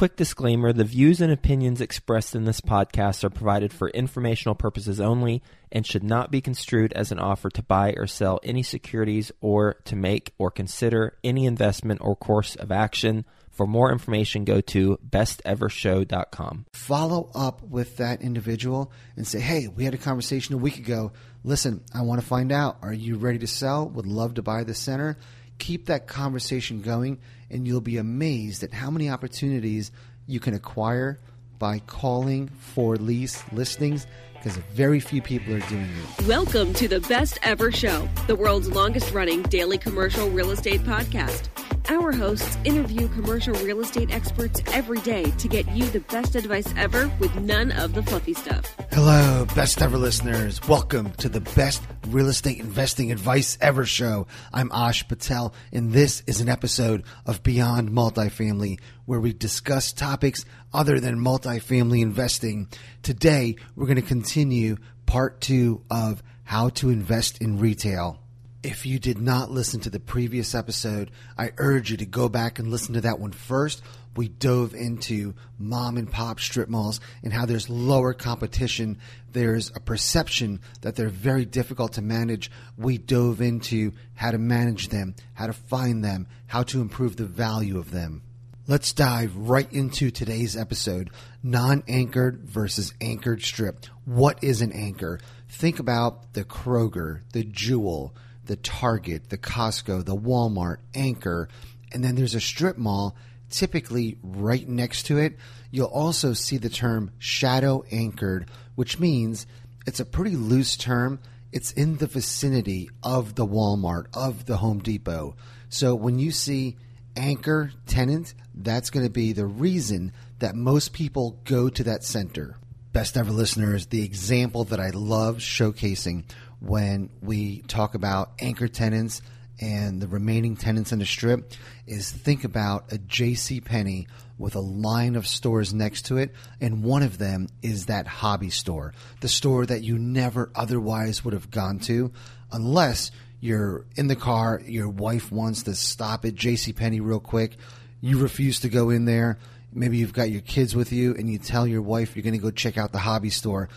Quick disclaimer the views and opinions expressed in this podcast are provided for informational purposes only and should not be construed as an offer to buy or sell any securities or to make or consider any investment or course of action. For more information, go to bestevershow.com. Follow up with that individual and say, hey, we had a conversation a week ago. Listen, I want to find out. Are you ready to sell? Would love to buy the center. Keep that conversation going, and you'll be amazed at how many opportunities you can acquire by calling for lease listings because very few people are doing it. Welcome to the Best Ever Show, the world's longest running daily commercial real estate podcast. Our hosts interview commercial real estate experts every day to get you the best advice ever with none of the fluffy stuff. Hello, best ever listeners. Welcome to the best real estate investing advice ever show. I'm Ash Patel, and this is an episode of Beyond Multifamily where we discuss topics other than multifamily investing. Today, we're going to continue part two of how to invest in retail. If you did not listen to the previous episode, I urge you to go back and listen to that one first. We dove into mom and pop strip malls and how there's lower competition. There's a perception that they're very difficult to manage. We dove into how to manage them, how to find them, how to improve the value of them. Let's dive right into today's episode non anchored versus anchored strip. What is an anchor? Think about the Kroger, the Jewel, the Target, the Costco, the Walmart, Anchor, and then there's a strip mall typically right next to it. You'll also see the term shadow anchored, which means it's a pretty loose term. It's in the vicinity of the Walmart, of the Home Depot. So when you see anchor tenant, that's going to be the reason that most people go to that center. Best ever listeners, the example that I love showcasing when we talk about anchor tenants and the remaining tenants in the strip is think about a J.C. Penney with a line of stores next to it, and one of them is that hobby store, the store that you never otherwise would have gone to unless you're in the car, your wife wants to stop at J.C. Penney real quick, you refuse to go in there. Maybe you've got your kids with you, and you tell your wife you're going to go check out the hobby store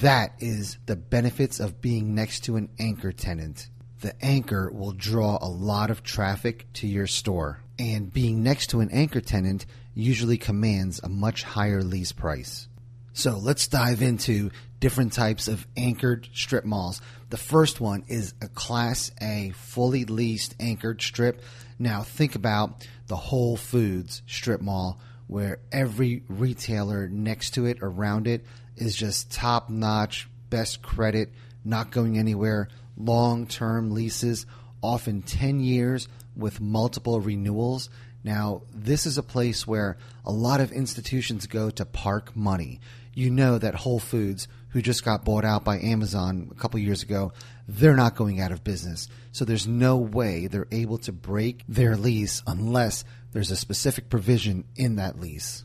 that is the benefits of being next to an anchor tenant. The anchor will draw a lot of traffic to your store, and being next to an anchor tenant usually commands a much higher lease price. So let's dive into different types of anchored strip malls. The first one is a Class A fully leased anchored strip. Now think about the Whole Foods strip mall where every retailer next to it, around it, is just top notch, best credit, not going anywhere, long term leases, often 10 years with multiple renewals. Now, this is a place where a lot of institutions go to park money. You know that Whole Foods, who just got bought out by Amazon a couple years ago, they're not going out of business. So there's no way they're able to break their lease unless there's a specific provision in that lease.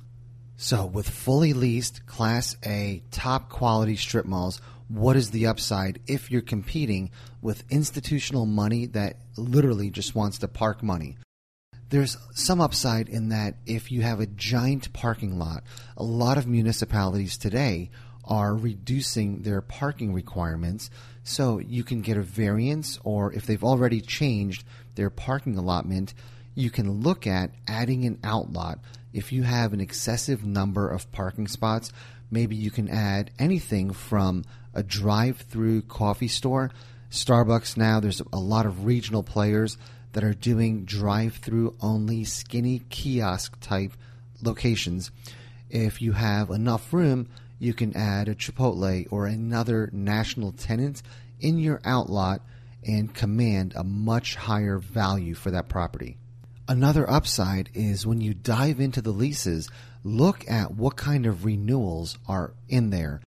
So, with fully leased Class A top quality strip malls, what is the upside if you're competing with institutional money that literally just wants to park money? There's some upside in that if you have a giant parking lot, a lot of municipalities today are reducing their parking requirements so you can get a variance, or if they've already changed their parking allotment, you can look at adding an outlot if you have an excessive number of parking spots, maybe you can add anything from a drive through coffee store. Starbucks now, there's a lot of regional players that are doing drive through only skinny kiosk type locations. If you have enough room, you can add a Chipotle or another national tenant in your outlot and command a much higher value for that property. Another upside is when you dive into the leases, look at what kind of renewals are in there.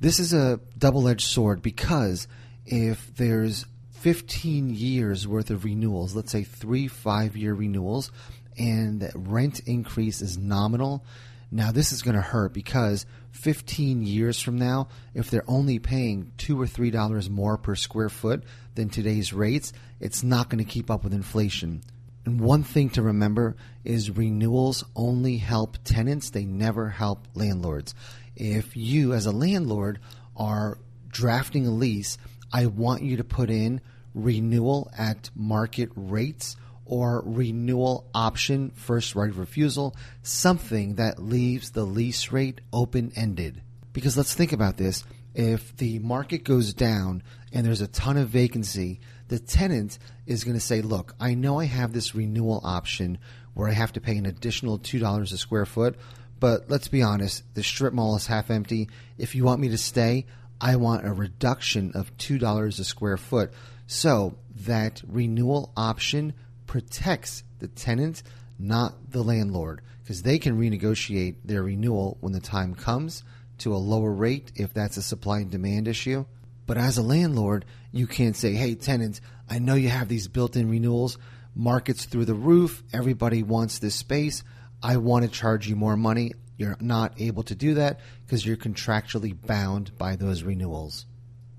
This is a double edged sword because if there's 15 years worth of renewals, let's say three five year renewals, and the rent increase is nominal, now this is going to hurt because 15 years from now, if they're only paying two or three dollars more per square foot than today's rates, it's not going to keep up with inflation And one thing to remember is renewals only help tenants, they never help landlords. If you, as a landlord, are drafting a lease, I want you to put in renewal at market rates or renewal option, first right of refusal, something that leaves the lease rate open ended. Because let's think about this. If the market goes down and there's a ton of vacancy, the tenant is going to say, Look, I know I have this renewal option where I have to pay an additional $2 a square foot, but let's be honest, the strip mall is half empty. If you want me to stay, I want a reduction of $2 a square foot. So that renewal option protects the tenant, not the landlord, because they can renegotiate their renewal when the time comes to a lower rate if that's a supply and demand issue. But as a landlord, you can't say, hey, tenants, I know you have these built in renewals, markets through the roof, everybody wants this space. I want to charge you more money. You're not able to do that because you're contractually bound by those renewals.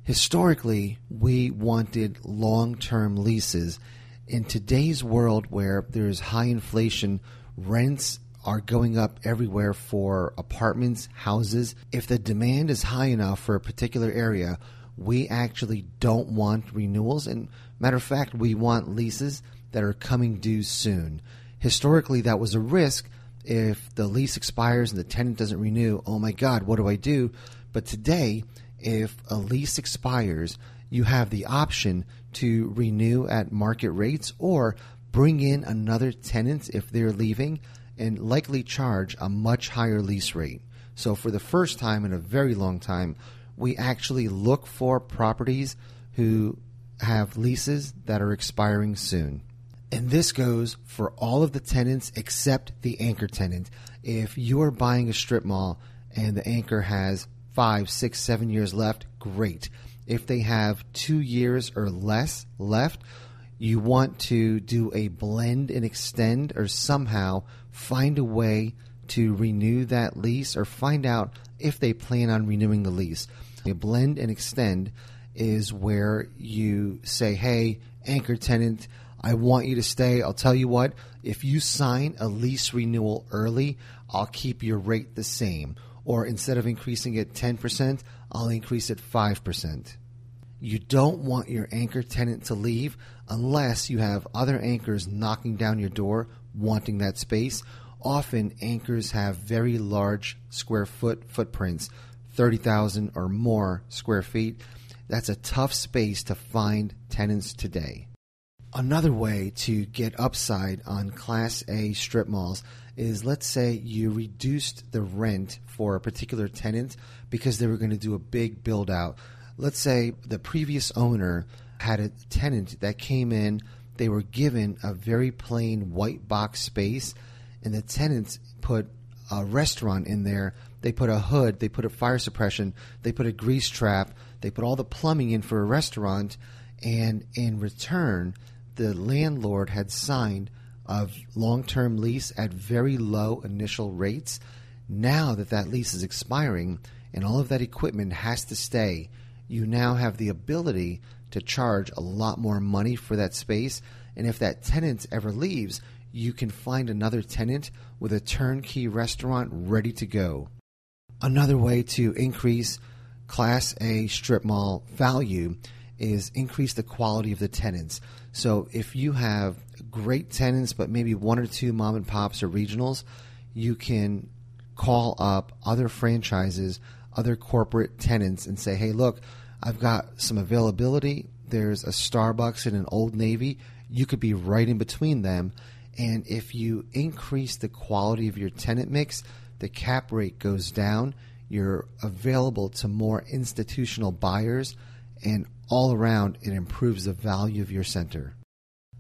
Historically, we wanted long term leases in today's world where there's high inflation, rents are going up everywhere for apartments, houses. If the demand is high enough for a particular area, we actually don't want renewals. And matter of fact, we want leases that are coming due soon. Historically, that was a risk. If the lease expires and the tenant doesn't renew, oh my God, what do I do? But today, if a lease expires, you have the option to renew at market rates or bring in another tenant if they're leaving and likely charge a much higher lease rate. So, for the first time in a very long time, we actually look for properties who have leases that are expiring soon. And this goes for all of the tenants except the anchor tenant. If you are buying a strip mall and the anchor has five, six, seven years left, great. If they have two years or less left, you want to do a blend and extend or somehow find a way to renew that lease or find out if they plan on renewing the lease. A blend and extend is where you say, hey, anchor tenant, I want you to stay. I'll tell you what, if you sign a lease renewal early, I'll keep your rate the same or instead of increasing it 10%, I'll increase it 5%. You don't want your anchor tenant to leave unless you have other anchors knocking down your door wanting that space. Often, anchors have very large square foot footprints, 30,000 or more square feet. That's a tough space to find tenants today. Another way to get upside on Class A strip malls is let's say you reduced the rent for a particular tenant because they were going to do a big build out. Let's say the previous owner had a tenant that came in, they were given a very plain white box space, and the tenants put a restaurant in there. They put a hood, they put a fire suppression, they put a grease trap, they put all the plumbing in for a restaurant, and in return, the landlord had signed a long term lease at very low initial rates. Now that that lease is expiring and all of that equipment has to stay, you now have the ability to charge a lot more money for that space. And if that tenant ever leaves, you can find another tenant with a turnkey restaurant ready to go. Another way to increase Class A strip mall value is increase the quality of the tenants. So if you have great tenants, but maybe one or two mom and pops or regionals, you can call up other franchises, other corporate tenants, and say, hey, look, I've got some availability. There's a Starbucks and an Old Navy. You could be right in between them. And if you increase the quality of your tenant mix, the cap rate goes down. You're available to more institutional buyers and all around it improves the value of your center.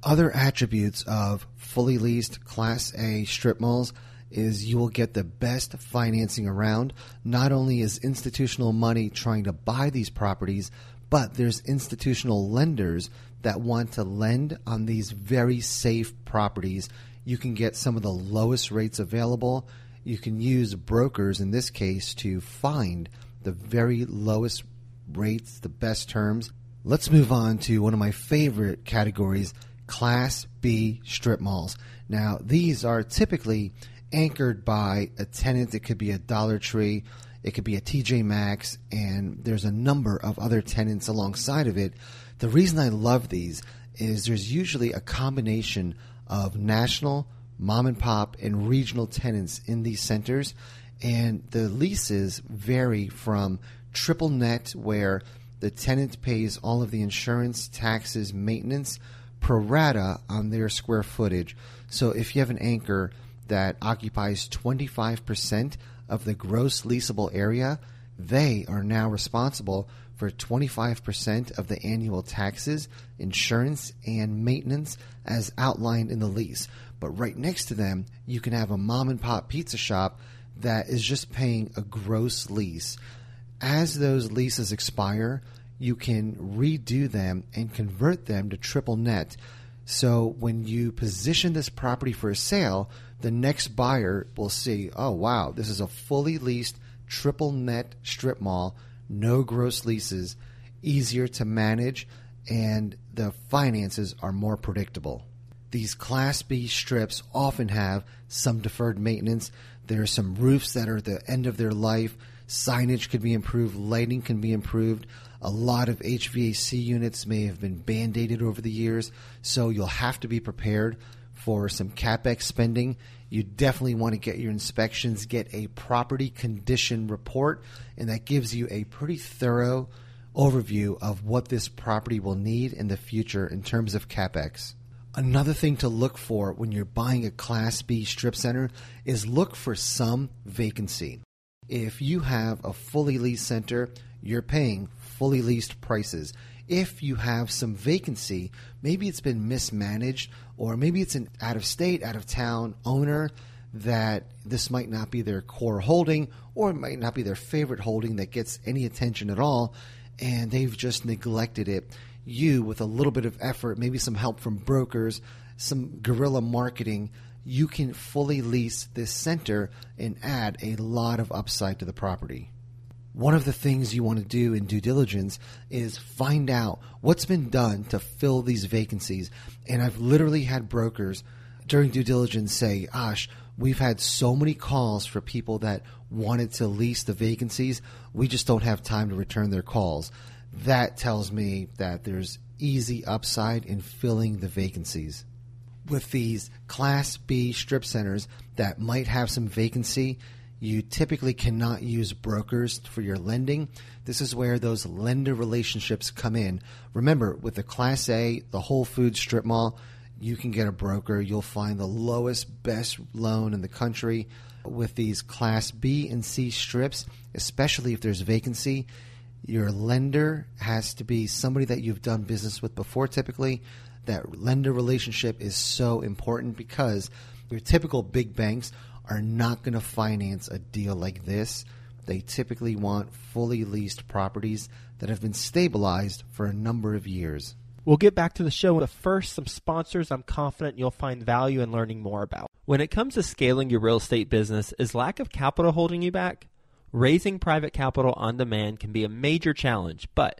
Other attributes of fully leased Class A strip malls is you will get the best financing around. Not only is institutional money trying to buy these properties, but there's institutional lenders that want to lend on these very safe properties. You can get some of the lowest rates available. You can use brokers in this case to find the very lowest rates, the best terms. Let's move on to one of my favorite categories Class B strip malls. Now, these are typically anchored by a tenant. It could be a Dollar Tree, it could be a TJ Maxx, and there's a number of other tenants alongside of it. The reason I love these is there's usually a combination of national, mom and pop, and regional tenants in these centers, and the leases vary from triple net, where the tenant pays all of the insurance, taxes, maintenance pro rata on their square footage. So if you have an anchor that occupies 25% of the gross leasable area, they are now responsible for 25% of the annual taxes, insurance, and maintenance as outlined in the lease. But right next to them, you can have a mom and pop pizza shop that is just paying a gross lease. As those leases expire, you can redo them and convert them to triple net. So when you position this property for a sale, the next buyer will see, oh, wow, this is a fully leased triple net strip mall, no gross leases, easier to manage, and the finances are more predictable. These Class B strips often have some deferred maintenance. There are some roofs that are at the end of their life. Signage could be improved, lighting can be improved. A lot of HVAC units may have been band aided over the years, so you'll have to be prepared for some capex spending. You definitely want to get your inspections, get a property condition report, and that gives you a pretty thorough overview of what this property will need in the future in terms of capex. Another thing to look for when you're buying a Class B strip center is look for some vacancy. If you have a fully leased center, you're paying fully leased prices. If you have some vacancy, maybe it's been mismanaged, or maybe it's an out of state, out of town owner that this might not be their core holding, or it might not be their favorite holding that gets any attention at all, and they've just neglected it you, with a little bit of effort, maybe some help from brokers, some guerrilla marketing, you can fully lease this center and add a lot of upside to the property. One of the things you want to do in due diligence is find out what's been done to fill these vacancies. And I've literally had brokers during due diligence say, Ash, we've had so many calls for people that wanted to lease the vacancies. We just don't have time to return their calls that tells me that there's easy upside in filling the vacancies. With these Class B strip centers that might have some vacancy, you typically cannot use brokers for your lending. This is where those lender relationships come in. Remember, with the Class A, the Whole Foods strip mall, you can get a broker. You'll find the lowest, best loan in the country. With these Class B and C strips, especially if there's vacancy, your lender has to be somebody that you've done business with before, typically. That lender relationship is so important because your typical big banks are not going to finance a deal like this. They typically want fully leased properties that have been stabilized for a number of years. We'll get back to the show, but first, some sponsors I'm confident you'll find value in learning more about. When it comes to scaling your real estate business, is lack of capital holding you back? Raising private capital on demand can be a major challenge, but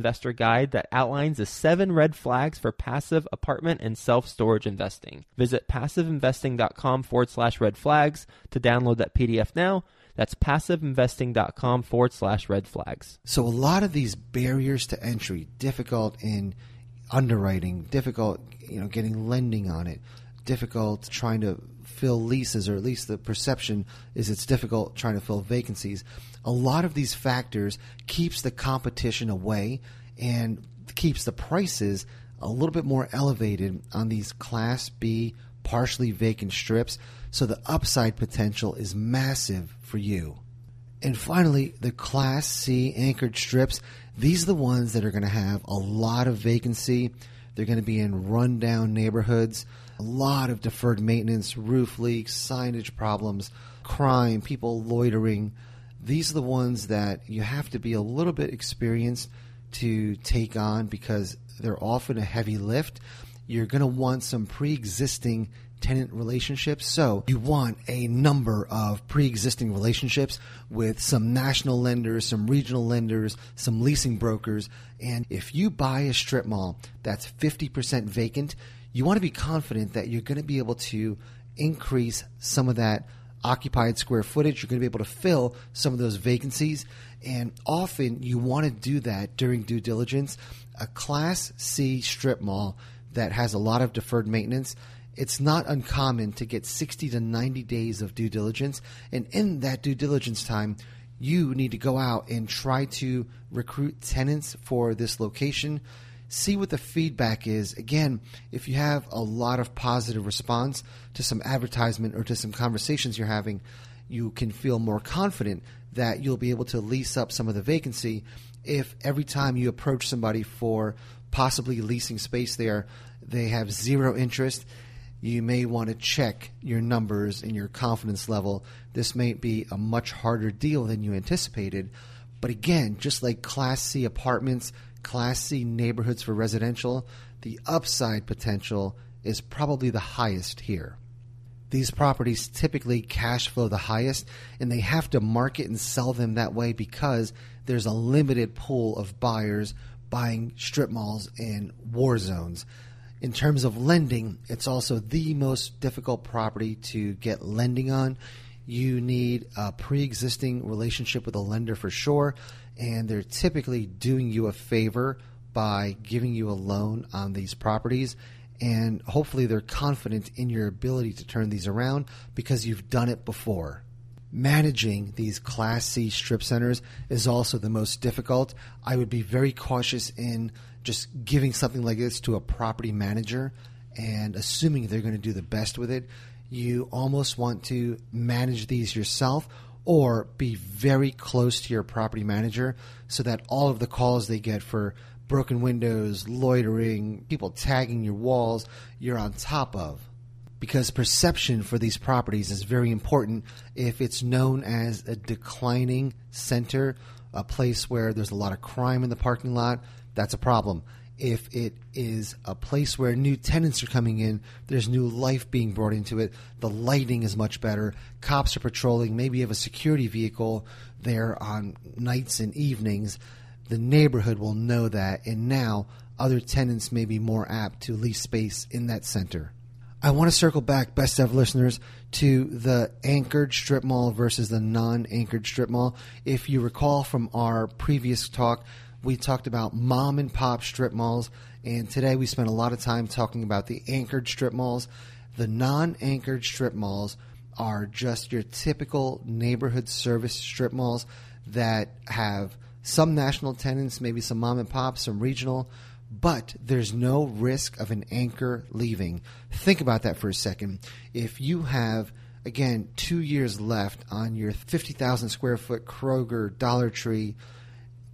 investor guide that outlines the seven red flags for passive apartment and self storage investing. Visit passiveinvesting.com forward slash red flags to download that PDF now. That's passiveinvesting.com forward slash red flags. So a lot of these barriers to entry, difficult in underwriting, difficult, you know, getting lending on it, difficult trying to fill leases, or at least the perception is it's difficult trying to fill vacancies. A lot of these factors keeps the competition away and keeps the prices a little bit more elevated on these Class B partially vacant strips. So the upside potential is massive for you. And finally, the Class C anchored strips. These are the ones that are going to have a lot of vacancy. They're going to be in rundown neighborhoods, a lot of deferred maintenance, roof leaks, signage problems, crime, people loitering. These are the ones that you have to be a little bit experienced to take on because they're often a heavy lift. You're going to want some pre existing tenant relationships. So you want a number of pre-existing relationships with some national lenders, some regional lenders, some leasing brokers. And if you buy a strip mall that's 50% vacant, you want to be confident that you're going to be able to increase some of that occupied square footage. You're going to be able to fill some of those vacancies. And often you want to do that during due diligence. A Class C strip mall that has a lot of deferred maintenance it's not uncommon to get 60 to 90 days of due diligence. And in that due diligence time, you need to go out and try to recruit tenants for this location. See what the feedback is. Again, if you have a lot of positive response to some advertisement or to some conversations you're having, you can feel more confident that you'll be able to lease up some of the vacancy if every time you approach somebody for possibly leasing space there, they have zero interest you may want to check your numbers and your confidence level. This may be a much harder deal than you anticipated. But again, just like Class C apartments, Class C neighborhoods for residential, the upside potential is probably the highest here. These properties typically cash flow the highest, and they have to market and sell them that way because there's a limited pool of buyers buying strip malls in war zones in terms of lending, it's also the most difficult property to get lending on. You need a pre existing relationship with a lender for sure, and they're typically doing you a favor by giving you a loan on these properties. And hopefully, they're confident in your ability to turn these around because you've done it before. Managing these Class C strip centers is also the most difficult. I would be very cautious in just giving something like this to a property manager and assuming they're going to do the best with it. You almost want to manage these yourself or be very close to your property manager so that all of the calls they get for broken windows, loitering, people tagging your walls, you're on top of. Because perception for these properties is very important if it's known as a declining center, a place where there's a lot of crime in the parking lot, that's a problem. If it is a place where new tenants are coming in, there's new life being brought into it, the lighting is much better, cops are patrolling, maybe you have a security vehicle there on nights and evenings, the neighborhood will know that, and now other tenants may be more apt to lease space in that center. I want to circle back, best ever listeners, to the anchored strip mall versus the non anchored strip mall. If you recall from our previous talk, we talked about mom and pop strip malls, and today we spent a lot of time talking about the anchored strip malls. The non anchored strip malls are just your typical neighborhood service strip malls that have some national tenants, maybe some mom and pop, some regional, but there's no risk of an anchor leaving. Think about that for a second. If you have, again, two years left on your 50,000 square foot Kroger Dollar Tree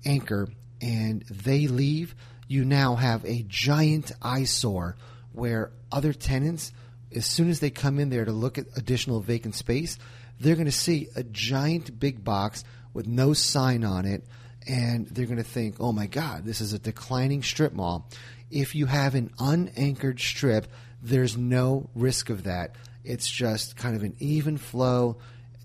anchor, and they leave, you now have a giant eyesore where other tenants, as soon as they come in there to look at additional vacant space, they're going to see a giant big box with no sign on it, and they're going to think, oh my God, this is a declining strip mall. If you have an unanchored strip, there's no risk of that. It's just kind of an even flow.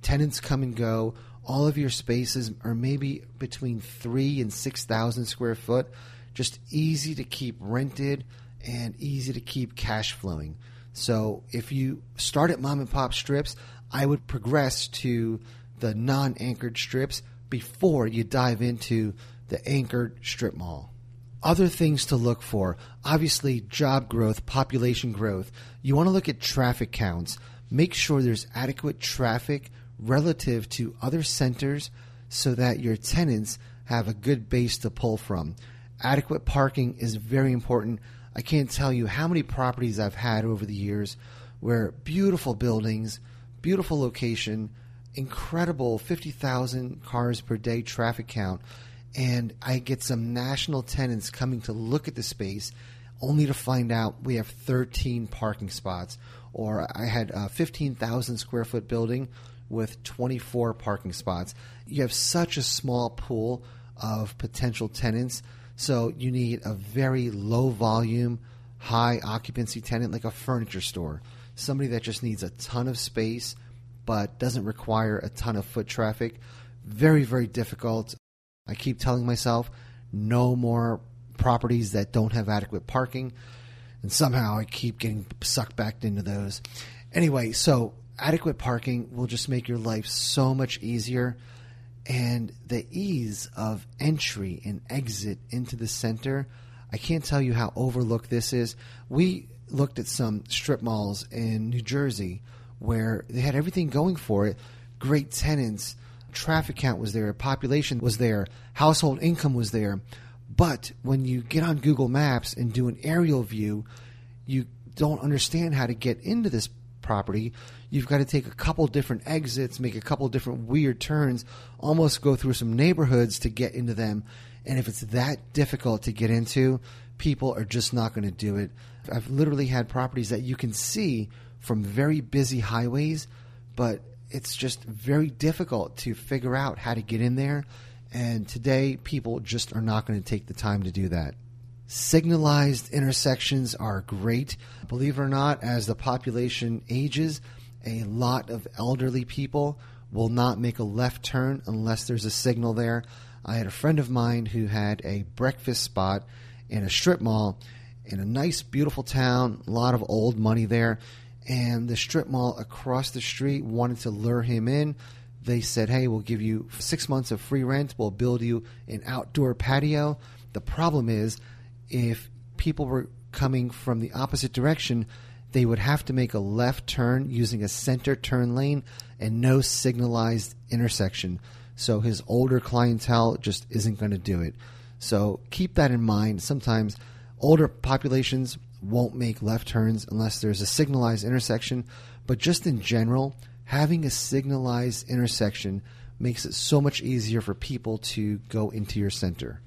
Tenants come and go. All of your spaces are maybe between three and 6,000 square foot. Just easy to keep rented and easy to keep cash flowing. So if you start at mom and pop strips, I would progress to the non anchored strips before you dive into the anchored strip mall. Other things to look for obviously, job growth, population growth. You want to look at traffic counts. Make sure there's adequate traffic relative to other centers so that your tenants have a good base to pull from. Adequate parking is very important. I can't tell you how many properties I've had over the years where beautiful buildings, beautiful location, incredible 50,000 cars per day traffic count, and I get some national tenants coming to look at the space only to find out we have 13 parking spots. Or I had a 15,000 square foot building with 24 parking spots. You have such a small pool of potential tenants, so you need a very low volume, high occupancy tenant like a furniture store. Somebody that just needs a ton of space but doesn't require a ton of foot traffic. Very, very difficult. I keep telling myself no more properties that don't have adequate parking. And somehow I keep getting sucked back into those. Anyway, so adequate parking will just make your life so much easier. And the ease of entry and exit into the center, I can't tell you how overlooked this is. We looked at some strip malls in New Jersey where they had everything going for it great tenants, traffic count was there, population was there, household income was there. But when you get on Google Maps and do an aerial view, you don't understand how to get into this property. You've got to take a couple different exits, make a couple different weird turns, almost go through some neighborhoods to get into them. And if it's that difficult to get into, people are just not going to do it. I've literally had properties that you can see from very busy highways, but it's just very difficult to figure out how to get in there. And today, people just are not going to take the time to do that. Signalized intersections are great. Believe it or not, as the population ages, a lot of elderly people will not make a left turn unless there's a signal there. I had a friend of mine who had a breakfast spot in a strip mall in a nice, beautiful town, a lot of old money there and the strip mall across the street wanted to lure him in. They said, "Hey, we'll give you six months of free rent. We'll build you an outdoor patio." The problem is, if people were coming from the opposite direction, they would have to make a left turn using a center turn lane and no signalized intersection. So his older clientele just isn't going to do it. So keep that in mind. Sometimes older populations won't make left turns unless there's a signalized intersection. But just in general, having a signalized intersection makes it so much easier for people to go into your center.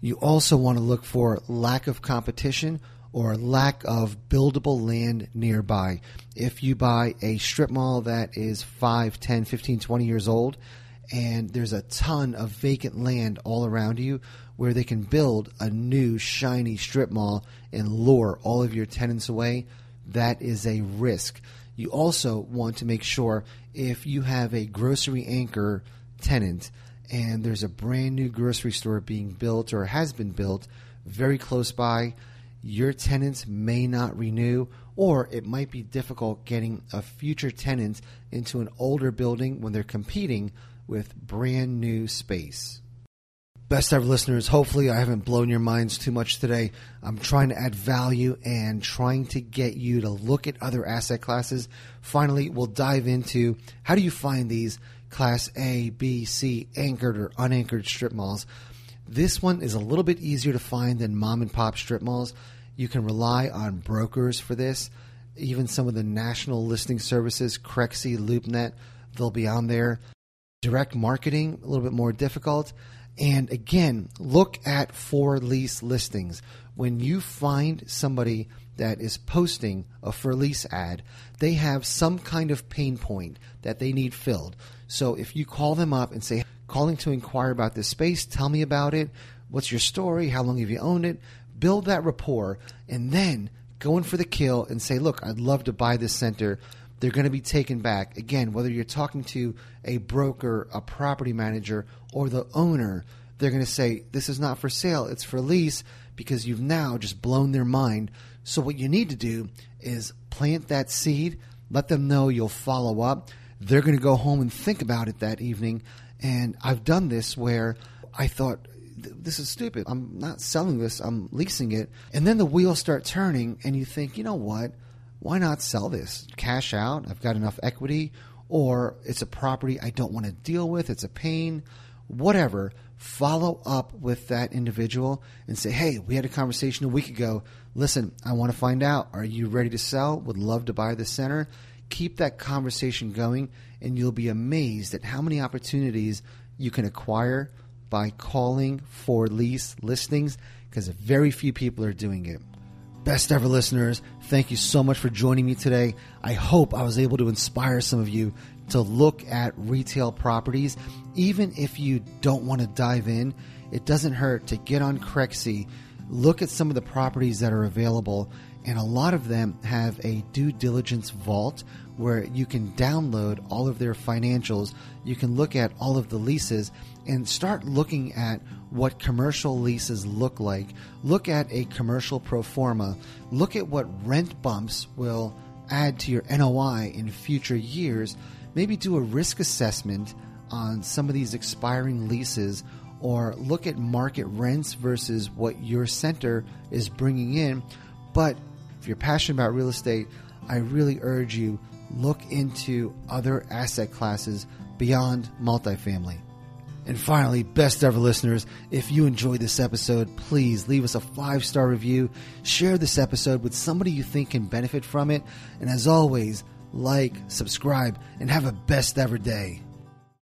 You also want to look for lack of competition or lack of buildable land nearby. If you buy a strip mall that is 5, 10, 15, 20 years old and there's a ton of vacant land all around you, where they can build a new shiny strip mall and lure all of your tenants away, that is a risk. You also want to make sure if you have a grocery anchor tenant and there's a brand new grocery store being built or has been built very close by, your tenants may not renew, or it might be difficult getting a future tenant into an older building when they're competing with brand new space. Best ever listeners, hopefully I haven't blown your minds too much today. I'm trying to add value and trying to get you to look at other asset classes. Finally, we'll dive into how do you find these class A, B, C anchored or unanchored strip malls. This one is a little bit easier to find than mom and pop strip malls. You can rely on brokers for this. Even some of the national listing services, Crexi, LoopNet, they'll be on there. Direct marketing, a little bit more difficult And again, look at for lease listings. When you find somebody that is posting a for lease ad, they have some kind of pain point that they need filled. So if you call them up and say, calling to inquire about this space, tell me about it, what's your story, how long have you owned it, build that rapport, and then go in for the kill and say, look, I'd love to buy this center. They're going to be taken back. Again, whether you're talking to a broker, a property manager, or the owner, they're going to say, this is not for sale, it's for lease because you've now just blown their mind. So, what you need to do is plant that seed, let them know you'll follow up. They're going to go home and think about it that evening. And I've done this where I thought, this is stupid. I'm not selling this, I'm leasing it. And then the wheels start turning, and you think, you know what? Why not sell this? Cash out, I've got enough equity, or it's a property I don't want to deal with, it's a pain, whatever. Follow up with that individual and say, hey, we had a conversation a week ago. Listen, I want to find out. Are you ready to sell? Would love to buy the center. Keep that conversation going, and you'll be amazed at how many opportunities you can acquire by calling for lease listings because very few people are doing it. Best ever listeners, thank you so much for joining me today. I hope I was able to inspire some of you to look at retail properties. Even if you don't want to dive in, it doesn't hurt to get on Crexi, look at some of the properties that are available, and a lot of them have a due diligence vault where you can download all of their financials. You can look at all of the leases and start looking at what commercial leases look like. Look at a commercial pro forma. Look at what rent bumps will add to your NOI in future years. Maybe do a risk assessment on some of these expiring leases or look at market rents versus what your center is bringing in. But if you're passionate about real estate, I really urge you look into other asset classes beyond multifamily. And finally, best ever listeners, if you enjoyed this episode, please leave us a five star review. Share this episode with somebody you think can benefit from it. And as always, like, subscribe, and have a best ever day.